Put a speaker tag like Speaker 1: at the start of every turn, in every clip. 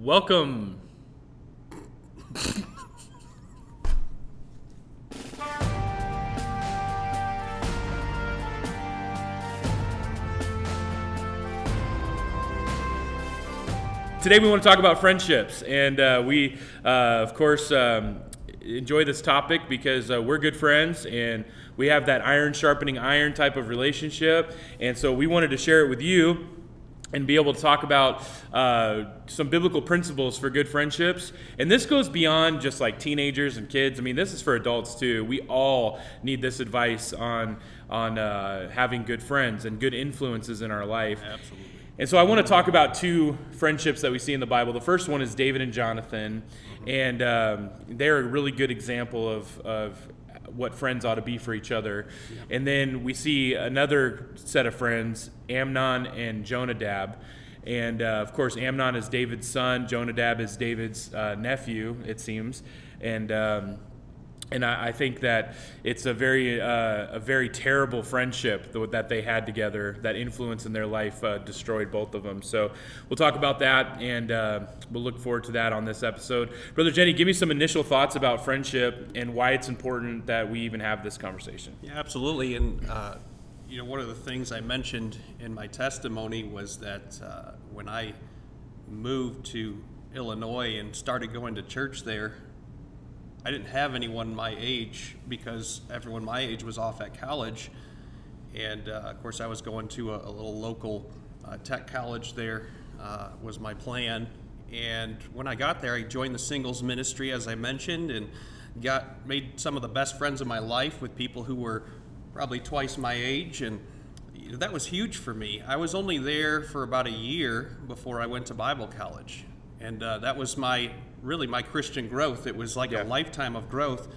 Speaker 1: Welcome. Today we want to talk about friendships, and uh, we, uh, of course, um, enjoy this topic because uh, we're good friends and we have that iron sharpening iron type of relationship, and so we wanted to share it with you and be able to talk about uh, some biblical principles for good friendships. And this goes beyond just like teenagers and kids. I mean, this is for adults too. We all need this advice on on uh, having good friends and good influences in our life.
Speaker 2: Absolutely.
Speaker 1: And so I want to talk about two friendships that we see in the Bible. The first one is David and Jonathan, and um, they're a really good example of, of what friends ought to be for each other. And then we see another set of friends, Amnon and Jonadab. And uh, of course, Amnon is David's son, Jonadab is David's uh, nephew, it seems. And um, and I, I, think that it's a very uh, a very terrible friendship that they had together. That influence in their life uh, destroyed both of them. So we'll talk about that, and uh, we'll look forward to that on this episode. Brother Jenny, give me some initial thoughts about friendship and why it's important that we even have this conversation.
Speaker 2: Yeah, absolutely. And uh, you know, one of the things I mentioned in my testimony was that uh, when I moved to Illinois and started going to church there I didn't have anyone my age because everyone my age was off at college. And uh, of course, I was going to a, a little local uh, tech college there, uh, was my plan. And when I got there, I joined the singles ministry, as I mentioned, and got made some of the best friends of my life with people who were probably twice my age. And that was huge for me. I was only there for about a year before I went to Bible college. And uh, that was my really my Christian growth. It was like yeah. a lifetime of growth.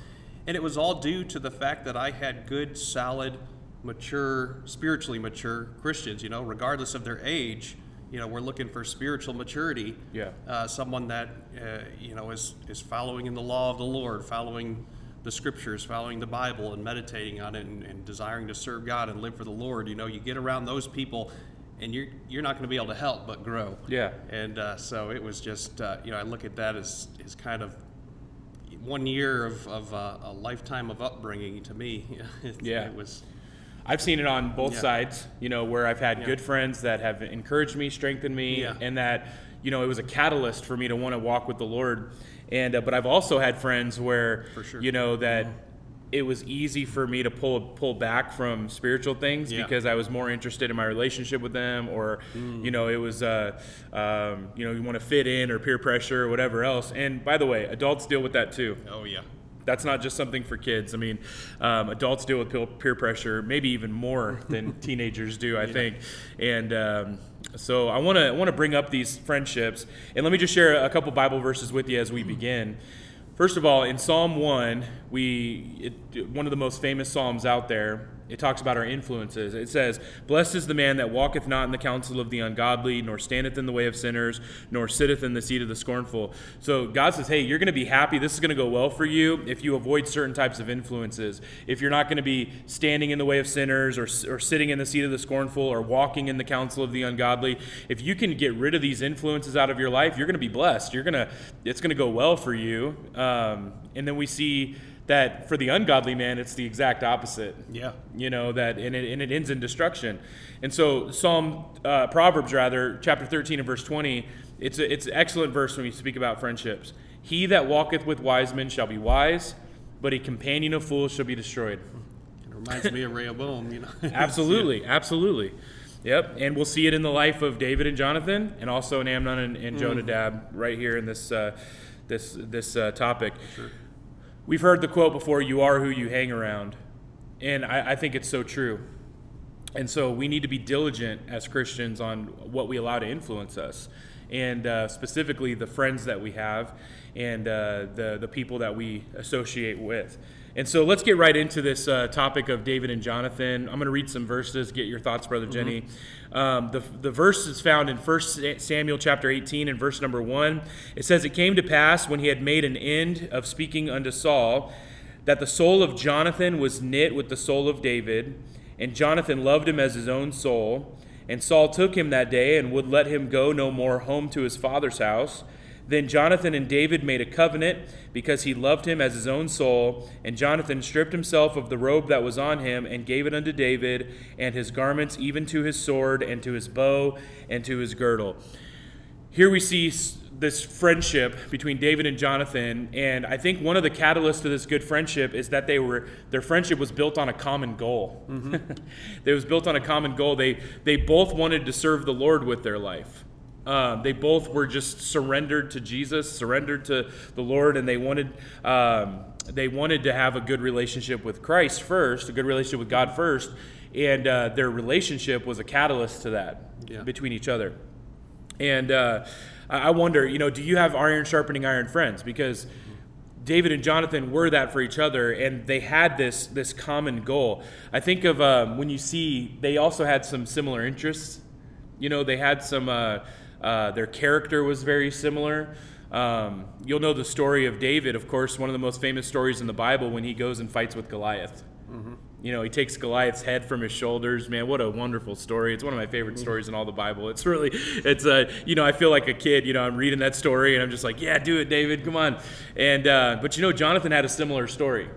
Speaker 2: And it was all due to the fact that I had good, solid, mature, spiritually mature Christians, you know, regardless of their age. You know, we're looking for spiritual maturity.
Speaker 1: Yeah.
Speaker 2: Uh, someone that, uh, you know, is, is following in the law of the Lord, following the scriptures, following the Bible, and meditating on it, and, and desiring to serve God and live for the Lord. You know, you get around those people, and you're you're not going to be able to help but grow.
Speaker 1: Yeah.
Speaker 2: And uh, so it was just uh, you know I look at that as as kind of one year of, of uh, a lifetime of upbringing to me.
Speaker 1: it, yeah.
Speaker 2: It was.
Speaker 1: I've seen it on both yeah. sides, you know, where I've had yeah. good friends that have encouraged me, strengthened me, yeah. and that, you know, it was a catalyst for me to want to walk with the Lord. And uh, but I've also had friends where,
Speaker 2: sure.
Speaker 1: you know, that mm-hmm it was easy for me to pull pull back from spiritual things yeah. because I was more interested in my relationship with them, or mm. you know, it was uh, um, you know, you want to fit in or peer pressure or whatever else. And by the way, adults deal with that too.
Speaker 2: Oh yeah.
Speaker 1: That's not just something for kids. I mean, um, adults deal with peer pressure maybe even more than teenagers do, I yeah. think. And um, so I want to want to bring up these friendships, and let me just share a couple Bible verses with you as we begin. First of all, in Psalm 1, we it, one of the most famous psalms out there, it talks about our influences. It says, Blessed is the man that walketh not in the counsel of the ungodly, nor standeth in the way of sinners, nor sitteth in the seat of the scornful. So God says, Hey, you're going to be happy. This is going to go well for you if you avoid certain types of influences. If you're not going to be standing in the way of sinners, or, or sitting in the seat of the scornful, or walking in the counsel of the ungodly, if you can get rid of these influences out of your life, you're going to be blessed. You're going to, it's going to go well for you. Um, and then we see that for the ungodly man it's the exact opposite.
Speaker 2: Yeah.
Speaker 1: You know that and it, and it ends in destruction. And so psalm uh, proverbs rather chapter 13 and verse 20 it's a, it's an excellent verse when we speak about friendships. He that walketh with wise men shall be wise but a companion of fools shall be destroyed.
Speaker 2: It reminds me of rehoboam you know.
Speaker 1: Absolutely absolutely. Yep, and we'll see it in the life of David and Jonathan, and also in Amnon and, and mm. Jonadab, right here in this uh, this this uh, topic.
Speaker 2: Sure.
Speaker 1: We've heard the quote before you are who you hang around. And I, I, think it's so true. And so we need to be diligent as Christians on what we allow to influence us, and uh, specifically the friends that we have and uh, the, the people that we associate with. And so let's get right into this uh, topic of David and Jonathan. I'm going to read some verses, get your thoughts, Brother Jenny. Mm-hmm. Um, the, the verse is found in 1 Samuel chapter 18 and verse number 1. It says, It came to pass when he had made an end of speaking unto Saul that the soul of Jonathan was knit with the soul of David, and Jonathan loved him as his own soul. And Saul took him that day and would let him go no more home to his father's house. Then Jonathan and David made a covenant because he loved him as his own soul. And Jonathan stripped himself of the robe that was on him and gave it unto David, and his garments, even to his sword, and to his bow, and to his girdle. Here we see this friendship between David and Jonathan, and I think one of the catalysts to this good friendship is that they were their friendship was built on a common goal. Mm-hmm. it was built on a common goal. They they both wanted to serve the Lord with their life. Um, they both were just surrendered to Jesus, surrendered to the Lord, and they wanted um, they wanted to have a good relationship with Christ first, a good relationship with God first, and uh, their relationship was a catalyst to that yeah. between each other. And uh, I wonder, you know, do you have iron sharpening iron friends? Because David and Jonathan were that for each other, and they had this this common goal. I think of um, when you see they also had some similar interests. You know, they had some. Uh, their character was very similar. Um, you'll know the story of David, of course, one of the most famous stories in the Bible when he goes and fights with Goliath. Mm-hmm. You know, he takes Goliath's head from his shoulders. Man, what a wonderful story! It's one of my favorite mm-hmm. stories in all the Bible. It's really, it's a, uh, you know, I feel like a kid. You know, I'm reading that story and I'm just like, yeah, do it, David, come on. And uh, but you know, Jonathan had a similar story.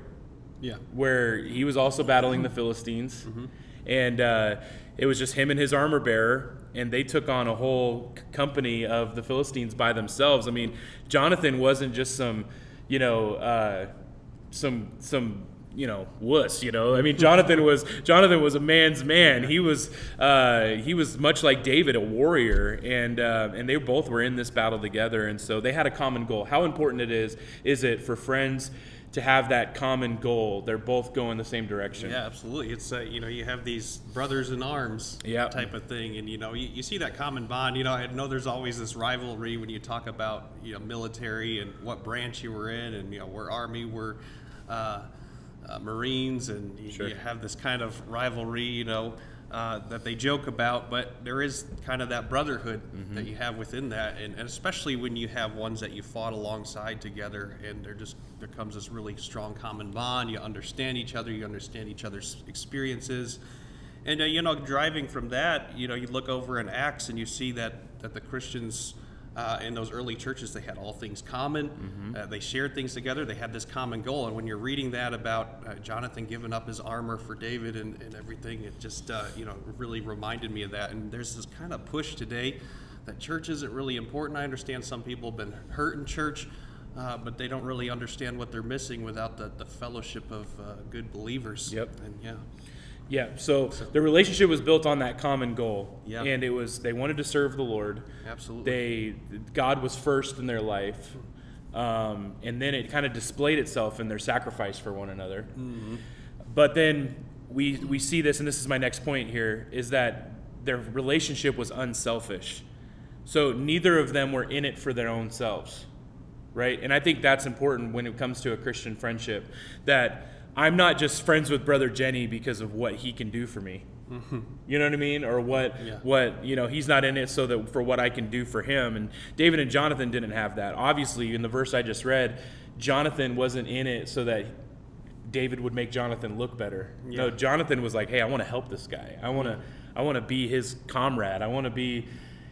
Speaker 2: Yeah.
Speaker 1: Where he was also battling the Philistines, mm-hmm. and uh, it was just him and his armor bearer, and they took on a whole company of the Philistines by themselves. I mean, Jonathan wasn't just some, you know, uh, some some you know wuss you know? I mean jonathan was jonathan was a man's man. He was uh, he was much like david a warrior and uh, and they both were in this battle together and so they had a common goal. How important it is is it for friends to have that common goal. They're both going the same direction.
Speaker 2: Yeah, absolutely. It's uh, you know you have these brothers in arms
Speaker 1: yep.
Speaker 2: type of thing, and you know you, you see that common bond. You know I know there's always this rivalry when you talk about you know military and what branch you were in, and you know where army were. Uh, uh, Marines, and you, sure. you have this kind of rivalry, you know, uh, that they joke about, but there is kind of that brotherhood mm-hmm. that you have within that, and, and, especially when you have ones that you fought alongside together, and there just there comes this really strong common bond. You understand each other, you understand each other's experiences, and uh, you know, driving from that, you know, you look over in Acts and you see that that the Christians uh, in those early churches, they had all things common. Mm-hmm. Uh, they shared things together. They had this common goal. And when you're reading that about uh, Jonathan giving up his armor for David and, and everything, it just uh, you know really reminded me of that. And there's this kind of push today that church isn't really important. I understand some people have been hurt in church. Uh, but they don't really understand what they're missing without the, the fellowship of uh, good believers.
Speaker 1: Yep.
Speaker 2: And yeah.
Speaker 1: Yeah, so, the relationship was built on that common goal.
Speaker 2: Yeah.
Speaker 1: And it was they wanted to serve the Lord.
Speaker 2: Absolutely.
Speaker 1: They God was first in their life. Um, and then it kind of displayed itself in their sacrifice for one another. Mm-hmm. But then we we see this, and this is my next point here, is that their relationship was unselfish. So neither of them were in it for their own selves, right? And I think that's important when it comes to a Christian friendship. That I'm not just friends with brother Jenny because of what he can do for me. Mm-hmm. You know what I mean? Or what yeah. what you know, he's not in it so that for what I can do for him. And David and Jonathan didn't have that. Obviously, in the verse I just read, Jonathan wasn't in it so that David would make Jonathan look better. Yeah. No, Jonathan was like, "Hey, I want to help this guy. I want to I want to be his comrade. I want to be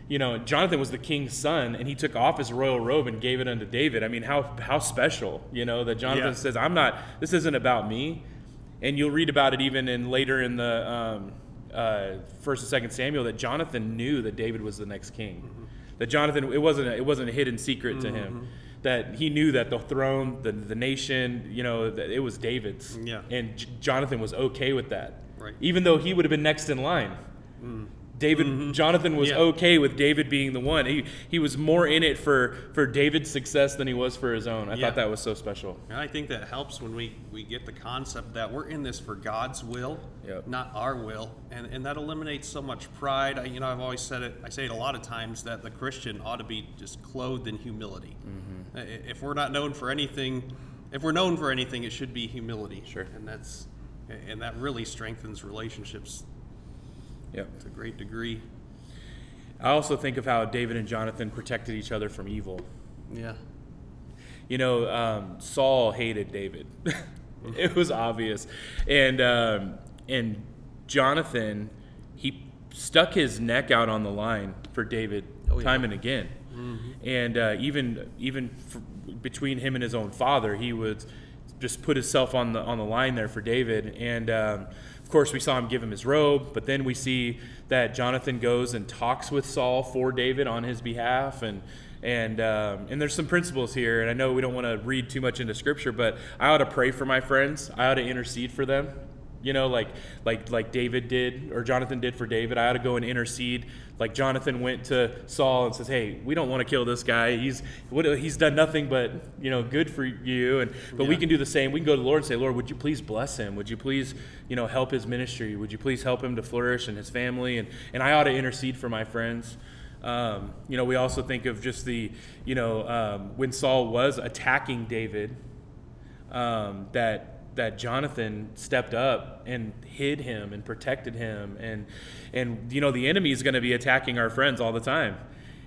Speaker 1: you know, Jonathan was the king's son, and he took off his royal robe and gave it unto David. I mean, how how special, you know, that Jonathan yeah. says, "I'm not. This isn't about me." And you'll read about it even in later in the um, uh, first and second Samuel that Jonathan knew that David was the next king. Mm-hmm. That Jonathan, it wasn't a, it wasn't a hidden secret mm-hmm. to him. Mm-hmm. That he knew that the throne, the the nation, you know, that it was David's.
Speaker 2: Yeah.
Speaker 1: And J- Jonathan was okay with that.
Speaker 2: Right.
Speaker 1: Even though he would have been next in line. Mm. David mm-hmm. Jonathan was yeah. okay with David being the one. He he was more in it for for David's success than he was for his own. I yeah. thought that was so special.
Speaker 2: And I think that helps when we we get the concept that we're in this for God's will,
Speaker 1: yep.
Speaker 2: not our will, and and that eliminates so much pride. I, you know, I've always said it. I say it a lot of times that the Christian ought to be just clothed in humility. Mm-hmm. If we're not known for anything, if we're known for anything, it should be humility.
Speaker 1: Sure.
Speaker 2: And that's and that really strengthens relationships
Speaker 1: Yep.
Speaker 2: To a great degree.
Speaker 1: I also think of how David and Jonathan protected each other from evil.
Speaker 2: Yeah.
Speaker 1: You know, um, Saul hated David. it was obvious, and um, and Jonathan, he stuck his neck out on the line for David oh, yeah. time and again. and uh, even even f- between him and his own father, he would just put himself on the on the line there for David. And um, of course, we saw him give him his robe, but then we see that Jonathan goes and talks with Saul for David on his behalf, and and um, and there's some principles here. And I know we don't want to read too much into Scripture, but I ought to pray for my friends. I ought to intercede for them. You know, like like like David did or Jonathan did for David. I ought to go and intercede. Like Jonathan went to Saul and says, "Hey, we don't want to kill this guy. He's what, he's done nothing but you know good for you." And but we can do the same. We can go to the Lord and say, "Lord, would you please bless him? Would you please you know help his ministry? Would you please help him to flourish and his family?" And and I ought to intercede for my friends. Um, you know, we also think of just the you know um, when Saul was attacking David um, that that Jonathan stepped up and hid him and protected him. And and you know the enemy is going to be attacking our friends all the time.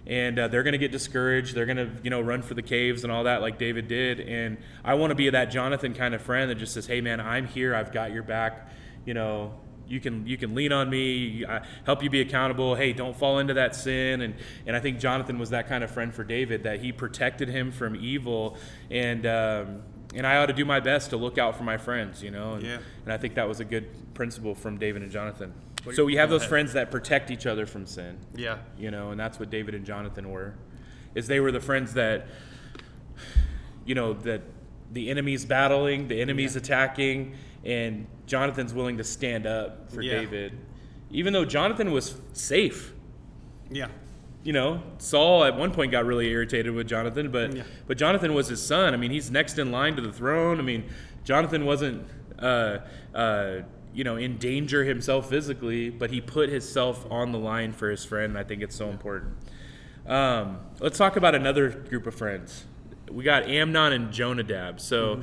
Speaker 1: And uh, they're going to get discouraged. They're going to you know run for the caves and all that like David did. And I want to be that Jonathan kind of friend that just says hey man I'm here. I've got your back. You know you can you can lean on me. I help you be accountable. Hey don't fall into that sin. And and I think Jonathan was that kind of friend for David that he protected him from evil. And um, and I ought to do my best to look out for my friends you know and,
Speaker 2: Yeah.
Speaker 1: and I think that was a good principle from David and Jonathan so we have those
Speaker 2: ahead.
Speaker 1: friends that protect each other from sin
Speaker 2: Yeah.
Speaker 1: you know and that's what David and Jonathan were is they were the friends that you know that the enemy's battling the enemy's attacking and Jonathan's willing to stand up for
Speaker 2: Yeah.
Speaker 1: David even though Jonathan was safe
Speaker 2: Yeah.
Speaker 1: You know, Saul at one point got really irritated with Jonathan, but
Speaker 2: Yeah.
Speaker 1: but Jonathan was his son. I mean, he's next in line to the throne. I mean, Jonathan wasn't, uh, uh, you know, in danger himself physically, but he put himself on the line for his friend. And I think it's so important. Um, let's talk about another group of friends. We got Amnon and Jonadab. So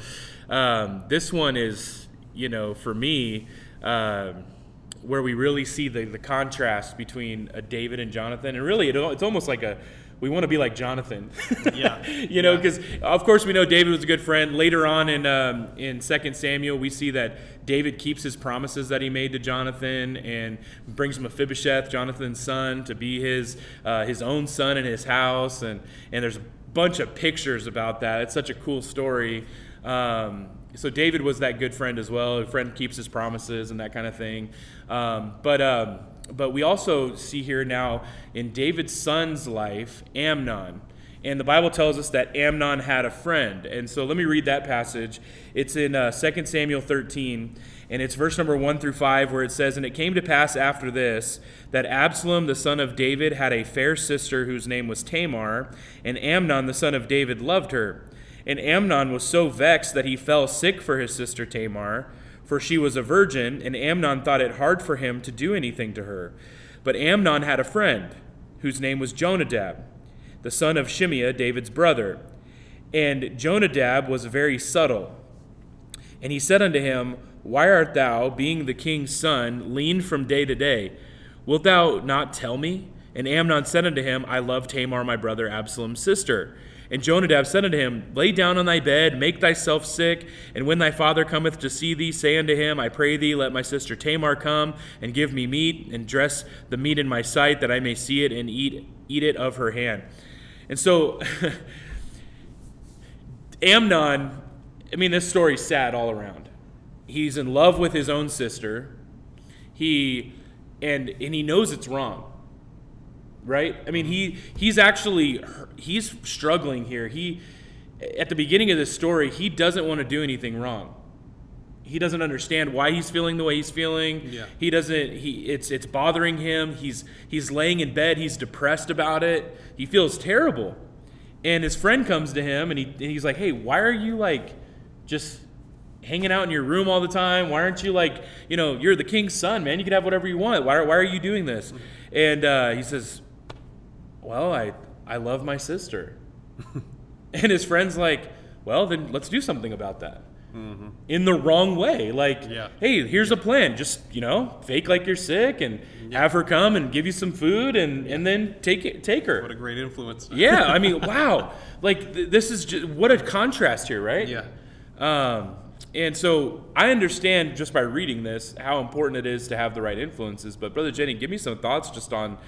Speaker 1: um, this one is, you know, for me. Um, where we really see the, the contrast between David and Jonathan. And really, it, it's almost like a we want to be like Jonathan.
Speaker 2: Yeah.
Speaker 1: you know,
Speaker 2: Yeah.
Speaker 1: because of course we know David was a good friend. Later on in um, in Second Samuel, we see that David keeps his promises that he made to Jonathan and brings Mephibosheth, Jonathan's son, to be his uh, his own son in his house. And and there's a bunch of pictures about that. It's such a cool story. Um, so David was that good friend as well. A friend keeps his promises and that kind of thing. Um, but um, but we also see here now in David's son's life, Amnon. And the Bible tells us that Amnon had a friend. And so let me read that passage. It's in uh, 2 Samuel 13, and it's verse number 1 through 5, where it says, And it came to pass after this that Absalom the son of David had a fair sister whose name was Tamar, and Amnon the son of David loved her. And Amnon was so vexed that he fell sick for his sister Tamar, for she was a virgin, and Amnon thought it hard for him to do anything to her. But Amnon had a friend, whose name was Jonadab, the son of Shimeah, David's brother. And Jonadab was very subtle. And he said unto him, Why art thou, being the king's son, lean from day to day? Wilt thou not tell me? And Amnon said unto him, I love Tamar, my brother Absalom's sister. And Jonadab said unto him, Lay down on thy bed, make thyself sick, and when thy father cometh to see thee, say unto him, I pray thee, let my sister Tamar come and give me meat, and dress the meat in my sight, that I may see it and eat eat it of her hand. And so Amnon, I mean, this story's sad all around. He's in love with his own sister. He and and he knows it's wrong. Right? I mean, he he's actually he's struggling here. He at the beginning of this story, he doesn't want to do anything wrong. He doesn't understand why he's feeling the way he's feeling.
Speaker 2: Yeah.
Speaker 1: He doesn't he it's it's bothering him. He's he's laying in bed, he's depressed about it. He feels terrible. And his friend comes to him and, he, and he's like, hey, why are you like just hanging out in your room all the time? Why aren't you like, you know, you're the king's son, man. You can have whatever you want. Why, why are you doing this? And uh, he says, well, I, I love my sister. and his friend's like, well, then let's do something about that. In the wrong way. Like,
Speaker 2: Yeah.
Speaker 1: hey, here's a plan. Just, you know, fake like you're sick and have her come and give you some food and, and then take it, take her.
Speaker 2: What a great influence.
Speaker 1: Yeah, I mean, wow. Like th- this is just what a contrast here, right?
Speaker 2: Yeah.
Speaker 1: Um, and so I understand just by reading this how important it is to have the right influences. But brother Jenny, give me some thoughts just on,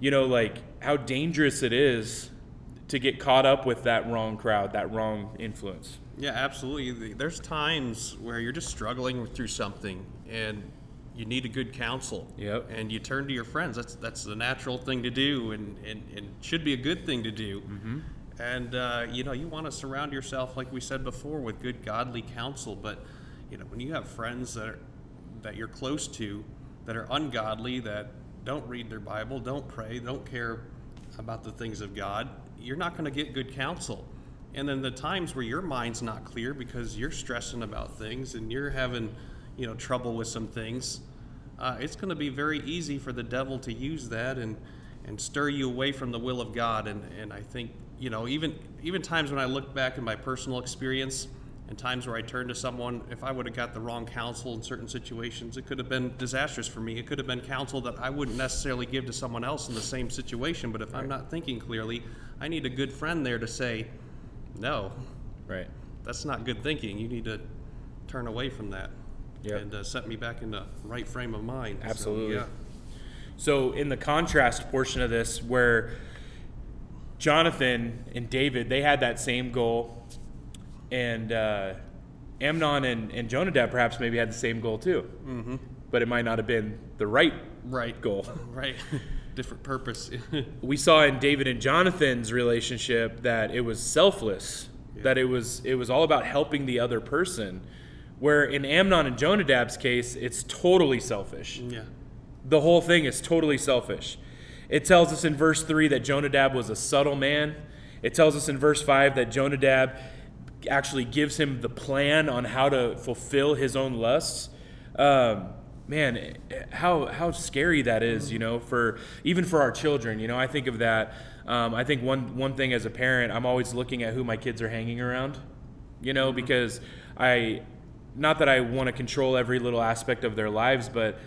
Speaker 1: you know, like how dangerous it is to get caught up with that wrong crowd, that wrong influence.
Speaker 2: Yeah, absolutely. There's times where you're just struggling through something and you need a good counsel.
Speaker 1: Yep.
Speaker 2: And you turn to your friends. That's that's the natural thing to do and, and, and should be a good thing to do. Mm-hmm. And, uh, you know, you want to surround yourself, like we said before, with good, godly counsel. But, you know, when you have friends that, are, that you're close to that are ungodly, that don't read their Bible, don't pray, don't care about the things of God, you're not going to get good counsel. And then the times where your mind's not clear because you're stressing about things and you're having, you know, trouble with some things, uh, it's going to be very easy for the devil to use that and, and stir you away from the will of God. And, and I think you know, even even times when I look back in my personal experience, and times where I turn to someone, if I would have got the wrong counsel in certain situations, it could have been disastrous for me. It could have been counsel that I wouldn't necessarily give to someone else in the same situation. But if right. I'm not thinking clearly, I need a good friend there to say, no,
Speaker 1: right,
Speaker 2: that's not good thinking. You need to turn away from that yep. and uh, set me back in the right frame of mind.
Speaker 1: Absolutely. So, yeah. So in the contrast portion of this, where Jonathan and David, they had that same goal, and uh, Amnon and, and Jonadab perhaps maybe had the same goal too, mm-hmm. but it might not have been the right
Speaker 2: right
Speaker 1: goal.
Speaker 2: right, different purpose.
Speaker 1: we saw in David and Jonathan's relationship that it was selfless, yeah. that it was it was all about helping the other person. Where in Amnon and Jonadab's case, it's totally selfish.
Speaker 2: Yeah.
Speaker 1: The whole thing is totally selfish. It tells us in verse 3 that Jonadab was a subtle man. It tells us in verse 5 that Jonadab actually gives him the plan on how to fulfill his own lusts. Um, man, how how scary that is, you know, for even for our children. You know, I think of that. Um, I think one one thing as a parent, I'm always looking at who my kids are hanging around. You know, mm-hmm. because I, not that I want to control every little aspect of their lives, but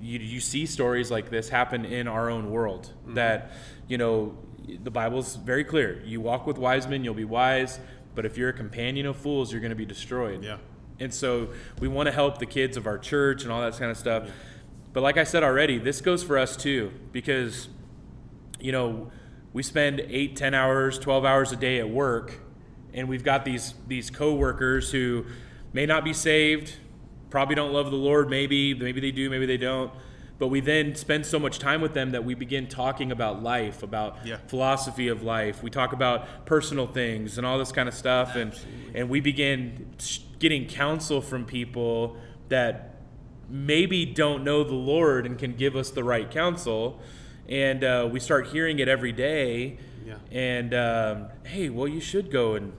Speaker 1: you, you see stories like this happen in our own world mm-hmm. that you know the bible's very clear you walk with wise men you'll be wise but if you're a companion of fools you're going to be destroyed
Speaker 2: yeah
Speaker 1: and so we want to help the kids of our church and all that kind of stuff yeah. but like i said already this goes for us too because you know we spend eight ten hours 12 hours a day at work and we've got these these coworkers who may not be saved probably don't love the Lord, maybe, maybe they do, maybe they don't. But we then spend so much time with them that we begin talking about life, about
Speaker 2: yeah.
Speaker 1: philosophy of life. We talk about personal things and all this kind of stuff, and and we begin getting counsel from people that maybe don't know the Lord and can give us the right counsel. And uh, we start hearing it every day.
Speaker 2: Yeah.
Speaker 1: And um, hey, well, you should go and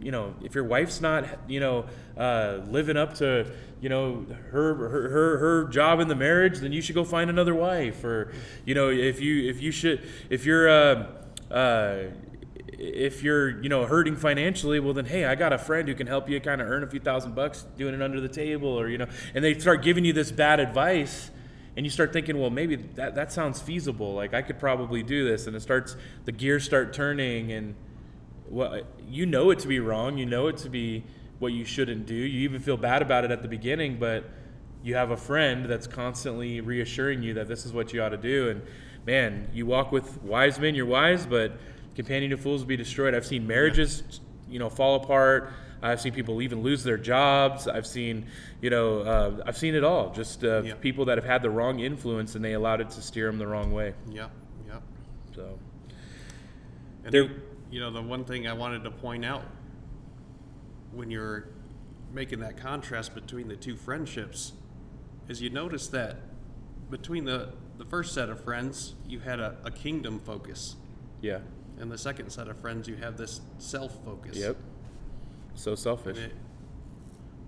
Speaker 1: you know, if your wife's not, you know, uh, living up to, you know, her, her her her job in the marriage, then you should go find another wife. Or, you know, if you if you should if you're uh, uh, if you're you know hurting financially, well then hey, I got a friend who can help you kind of earn a few thousand bucks doing it under the table, or you know, and they start giving you this bad advice. And you start thinking, well, maybe that, that sounds feasible. Like I could probably do this, and it starts the gears start turning, and well, you know it to be wrong. You know it to be what you shouldn't do. You even feel bad about it at the beginning, but you have a friend that's constantly reassuring you that this is what you ought to do. And man, you walk with wise men, you're wise, but companion of fools will be destroyed. I've seen marriages, you know, fall apart. I've seen people even lose their jobs. I've seen, you know, uh, I've seen it all. Just uh, yeah. people that have had the wrong influence and they allowed it to steer them the wrong way.
Speaker 2: Yeah, yeah.
Speaker 1: So.
Speaker 2: And there, you know, the one thing I wanted to point out when you're making that contrast between the two friendships is you notice that between the, the first set of friends, you had a, a kingdom focus.
Speaker 1: Yeah.
Speaker 2: And the second set of friends, you have this self focus.
Speaker 1: Yep. So selfish.
Speaker 2: It,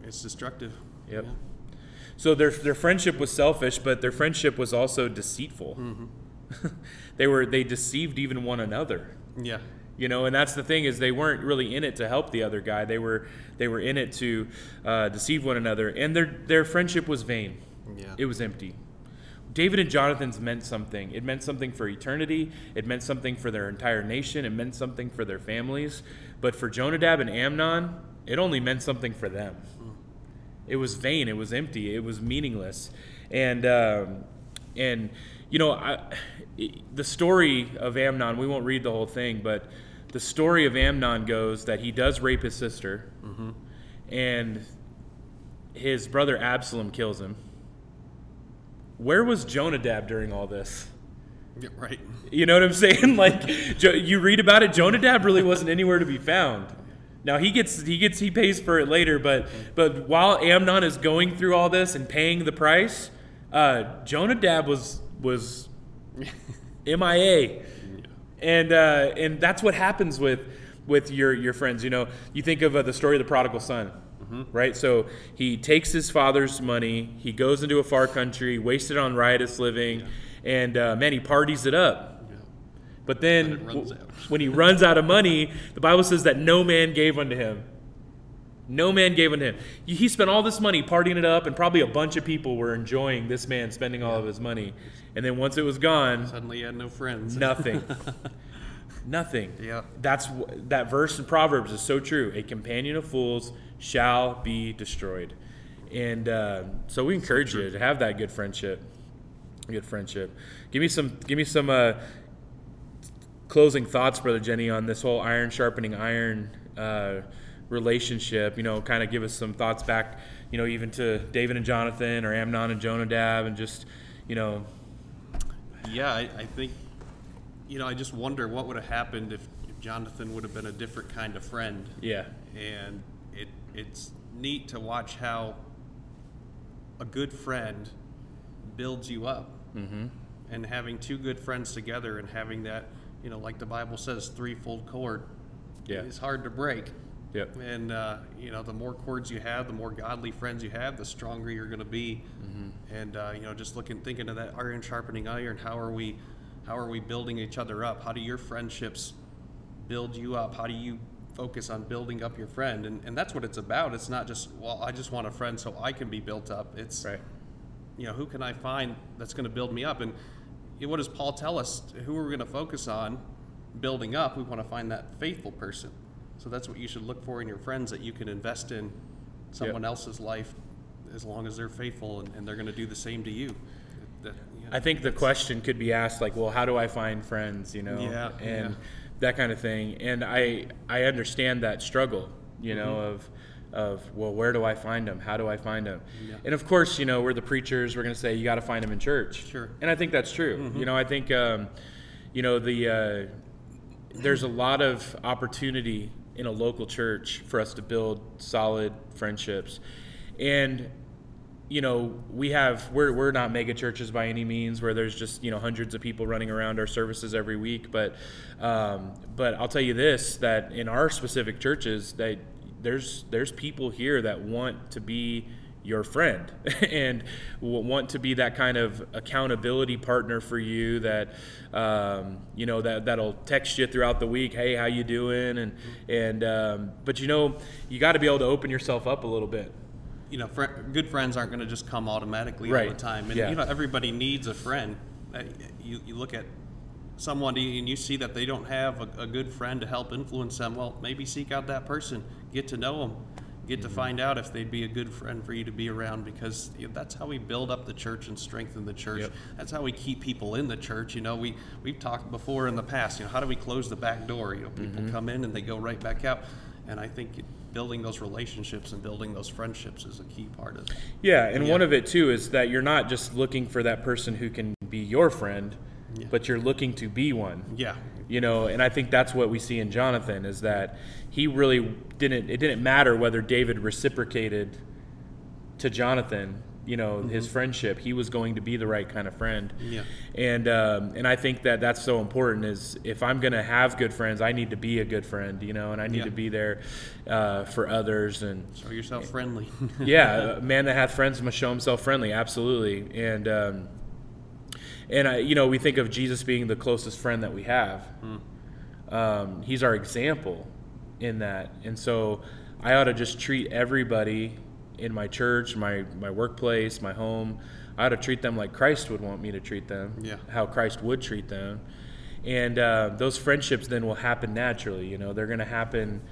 Speaker 2: it's destructive.
Speaker 1: Yep. Yeah. So their, their friendship was selfish, but their friendship was also deceitful.
Speaker 2: Mm-hmm.
Speaker 1: they were they deceived even one another.
Speaker 2: Yeah
Speaker 1: you know and that's the thing is they weren't really in it to help the other guy. They were they were in it to uh, deceive one another and their their friendship was vain.
Speaker 2: Yeah.
Speaker 1: it was empty. David and jonathan's meant something. It meant something for eternity. It meant something for their entire nation. It meant something for their families. But for jonadab and amnon it only meant something for them. Mm. it was vain. It was empty. It was meaningless. And um, and you know I, the story of amnon we won't read the whole thing but the story of Amnon goes that he does rape his sister, and his brother Absalom kills him. Where was Jonadab during all this?
Speaker 2: Yeah, right.
Speaker 1: You know what I'm saying? Like Jo- you read about it, Jonadab really wasn't anywhere to be found. Now he gets he gets he pays for it later, but but while Amnon is going through all this and paying the price, uh, Jonadab was was MIA, and uh, and that's what happens with with your your friends. You know, you think of uh, the story of the prodigal son. Right, so he takes his father's money, he goes into a far country, wasted on riotous living, and uh, man, he parties it up.
Speaker 2: Yeah.
Speaker 1: But then, w- when he runs out of money, the Bible says that no man gave unto him. No man gave unto him. He he spent all this money partying it up, and probably a bunch of people were enjoying this man spending all of his money. And then once it was gone,
Speaker 2: Suddenly you had no friends.
Speaker 1: nothing. nothing.
Speaker 2: Yeah.
Speaker 1: That's that verse in Proverbs is so true. A companion of fools shall be destroyed. And uh, so we encourage you to have that good friendship. Good friendship. Give me some. Give me some uh, closing thoughts, brother Jenny, on this whole iron sharpening iron uh, relationship. You know, kind of give us some thoughts back. You know, even to David and Jonathan, or Amnon and Jonadab, and just you know,
Speaker 2: Yeah, I, I think, you know, I just wonder what would have happened if, if Jonathan would have been a different kind of friend.
Speaker 1: yeah,
Speaker 2: And it it's neat to watch how a good friend builds you up. Mm-hmm. And having two good friends together and having that, you know, like the Bible says, threefold cord
Speaker 1: Yeah.
Speaker 2: is hard to break.
Speaker 1: Yep.
Speaker 2: And uh, you know, the more cords you have, the more godly friends you have, the stronger you're going to be. And uh, you know, just looking, thinking of that iron sharpening iron. How are we, how are we building each other up? How do your friendships build you up? How do you focus on building up your friend? And and that's what it's about. It's not just well, I just want a friend so I can be built up. It's
Speaker 1: right.
Speaker 2: you know, who can I find that's going to build me up? And what does Paul tell us? Who are we going to focus on building up? We want to find that faithful person. So that's what you should look for in your friends that you can invest in someone else's life as long as they're faithful and, and they're going to do the same to you. That- you know,
Speaker 1: I think the question could be asked like, well, how do I find friends? You know,
Speaker 2: Yeah,
Speaker 1: and
Speaker 2: yeah.
Speaker 1: that kind of thing. And I I understand that struggle. You know,
Speaker 2: Mm-hmm.
Speaker 1: of of well, where do I find them? How do I find them?
Speaker 2: Yeah.
Speaker 1: And of course, you know, we're the preachers. We're going to say you got to find them in church.
Speaker 2: Sure. Mm-hmm.
Speaker 1: And I think that's true. You know, I think um, you know the uh, there's a lot of opportunity in a local church for us to build solid friendships, and you know, we have we're we're not mega churches by any means where there's just you know hundreds of people running around our services every week, but um, but I'll tell you this that in our specific churches that there's there's people here that want to be your friend and want to be that kind of accountability partner for you that um, you know that that'll text you throughout the week hey how you doing and and um, but you know you got to be able to open yourself up a little bit
Speaker 2: you know, fr- good friends aren't going to just come automatically all the time. And
Speaker 1: Yeah.
Speaker 2: you know, everybody needs a friend. Uh, You, you look at someone and you see that they don't have a, a good friend to help influence them. Well, maybe seek out that person, get to know them, get to find out if they'd be a good friend for you to be around. Because you know, that's how we build up the church and strengthen the church.
Speaker 1: Yep.
Speaker 2: That's how we keep people in the church. You know, we we've talked before in the past. You know, how do we close the back door? You know, people
Speaker 1: Mm-hmm.
Speaker 2: come in and they go right back out. And I think building those relationships and building those friendships is a key part of it.
Speaker 1: Yeah, and
Speaker 2: Yeah.
Speaker 1: one of it too is that you're not just looking for that person who can be your friend,
Speaker 2: Yeah.
Speaker 1: but you're looking to be one.
Speaker 2: Yeah,
Speaker 1: You know, and I think that's what we see in Jonathan is that he really didn't it didn't matter whether David reciprocated to Jonathan, you know, his friendship. He was going to be the right kind of friend.
Speaker 2: Mm-hmm. Yeah.
Speaker 1: And um, and I think that that's so important is if I'm going to have good friends, I need to be a good friend, you know, and I need
Speaker 2: Yeah.
Speaker 1: to be there uh, for others and
Speaker 2: show yourself friendly.
Speaker 1: yeah, a man that hath friends must show himself friendly. Absolutely, and um, and I, you know, we think of Jesus being the closest friend that we have. Um, he's our example in that, and so I ought to just treat everybody in my church, my my workplace, my home. I ought to treat them like Christ would want me to treat them.
Speaker 2: Yeah.
Speaker 1: how Christ would treat them, and uh, those friendships then will happen naturally. You know, they're going to happen.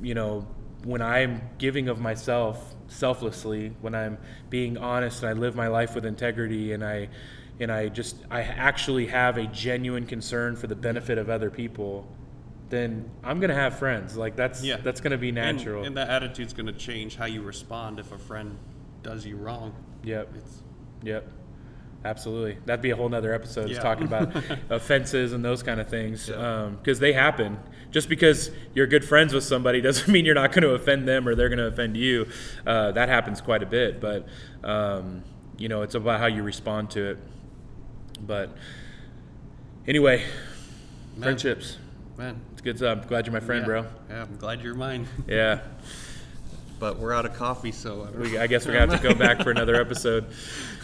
Speaker 1: You know, when I'm giving of myself selflessly, when I'm being honest and I live my life with integrity, and I and I just I actually have a genuine concern for the benefit of other people, then I'm gonna have friends. Like that's
Speaker 2: Yeah.
Speaker 1: that's gonna be natural.
Speaker 2: And, that attitude's going to change how you respond if a friend does you wrong.
Speaker 1: yep.
Speaker 2: It's
Speaker 1: Yep. Absolutely. That'd be a whole nother episode is
Speaker 2: Yeah.
Speaker 1: talking about offenses and those kind of things.
Speaker 2: Yeah.
Speaker 1: Because they happen. Just because you're good friends with somebody doesn't mean you're not going to offend them or they're going to offend you. Uh, that happens quite a bit. But, um, you know, it's about how you respond to it. But anyway,
Speaker 2: Man.
Speaker 1: friendships.
Speaker 2: man.
Speaker 1: It's a good. I'm glad you're my friend,
Speaker 2: yeah,
Speaker 1: bro.
Speaker 2: Yeah, I'm glad you're mine.
Speaker 1: Yeah.
Speaker 2: but we're out of coffee, so I
Speaker 1: We, I guess we're gonna have to go back for another episode.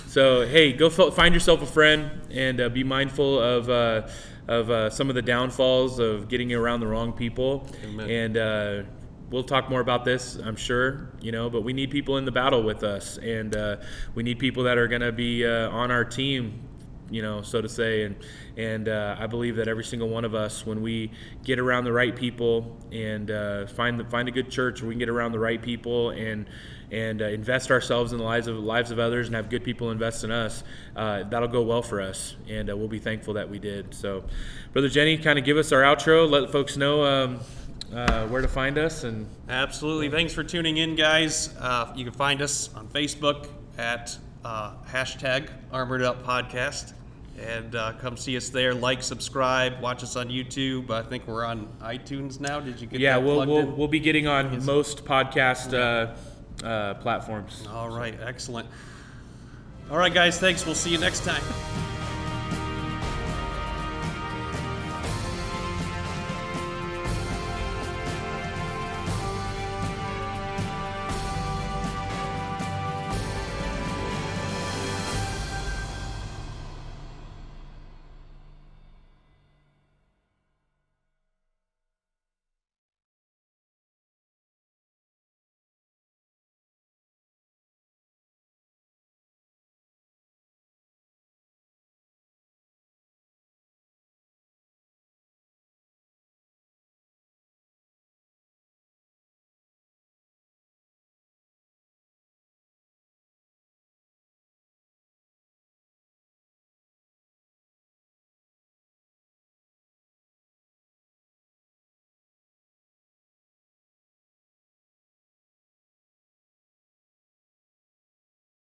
Speaker 1: So hey, go f- find yourself a friend and uh, be mindful of uh, of uh, some of the downfalls of getting around the wrong people.
Speaker 2: Amen.
Speaker 1: And uh, we'll talk more about this, I'm sure. You know, but we need people in the battle with us, and uh, we need people that are gonna be uh, on our team. You know, so to say, and and uh, I believe that every single one of us, when we get around the right people and uh, find the, find a good church where we can get around the right people and and uh, invest ourselves in the lives of lives of others and have good people invest in us, uh, that'll go well for us, and uh, we'll be thankful that we did. So, brother Jenny, kind of give us our outro. Let folks know um, uh, where to find us, and
Speaker 2: Absolutely. Thanks for tuning in, guys. Uh, you can find us on Facebook at uh, hashtag Armored Up Podcast. And uh, come see us there. Like, subscribe, watch us on YouTube. I think we're on iTunes now. Did you get
Speaker 1: yeah, we'll we'll,
Speaker 2: in?
Speaker 1: we'll be getting on most podcast uh, uh, platforms.
Speaker 2: All right, excellent. All right, guys, thanks. We'll see you next time.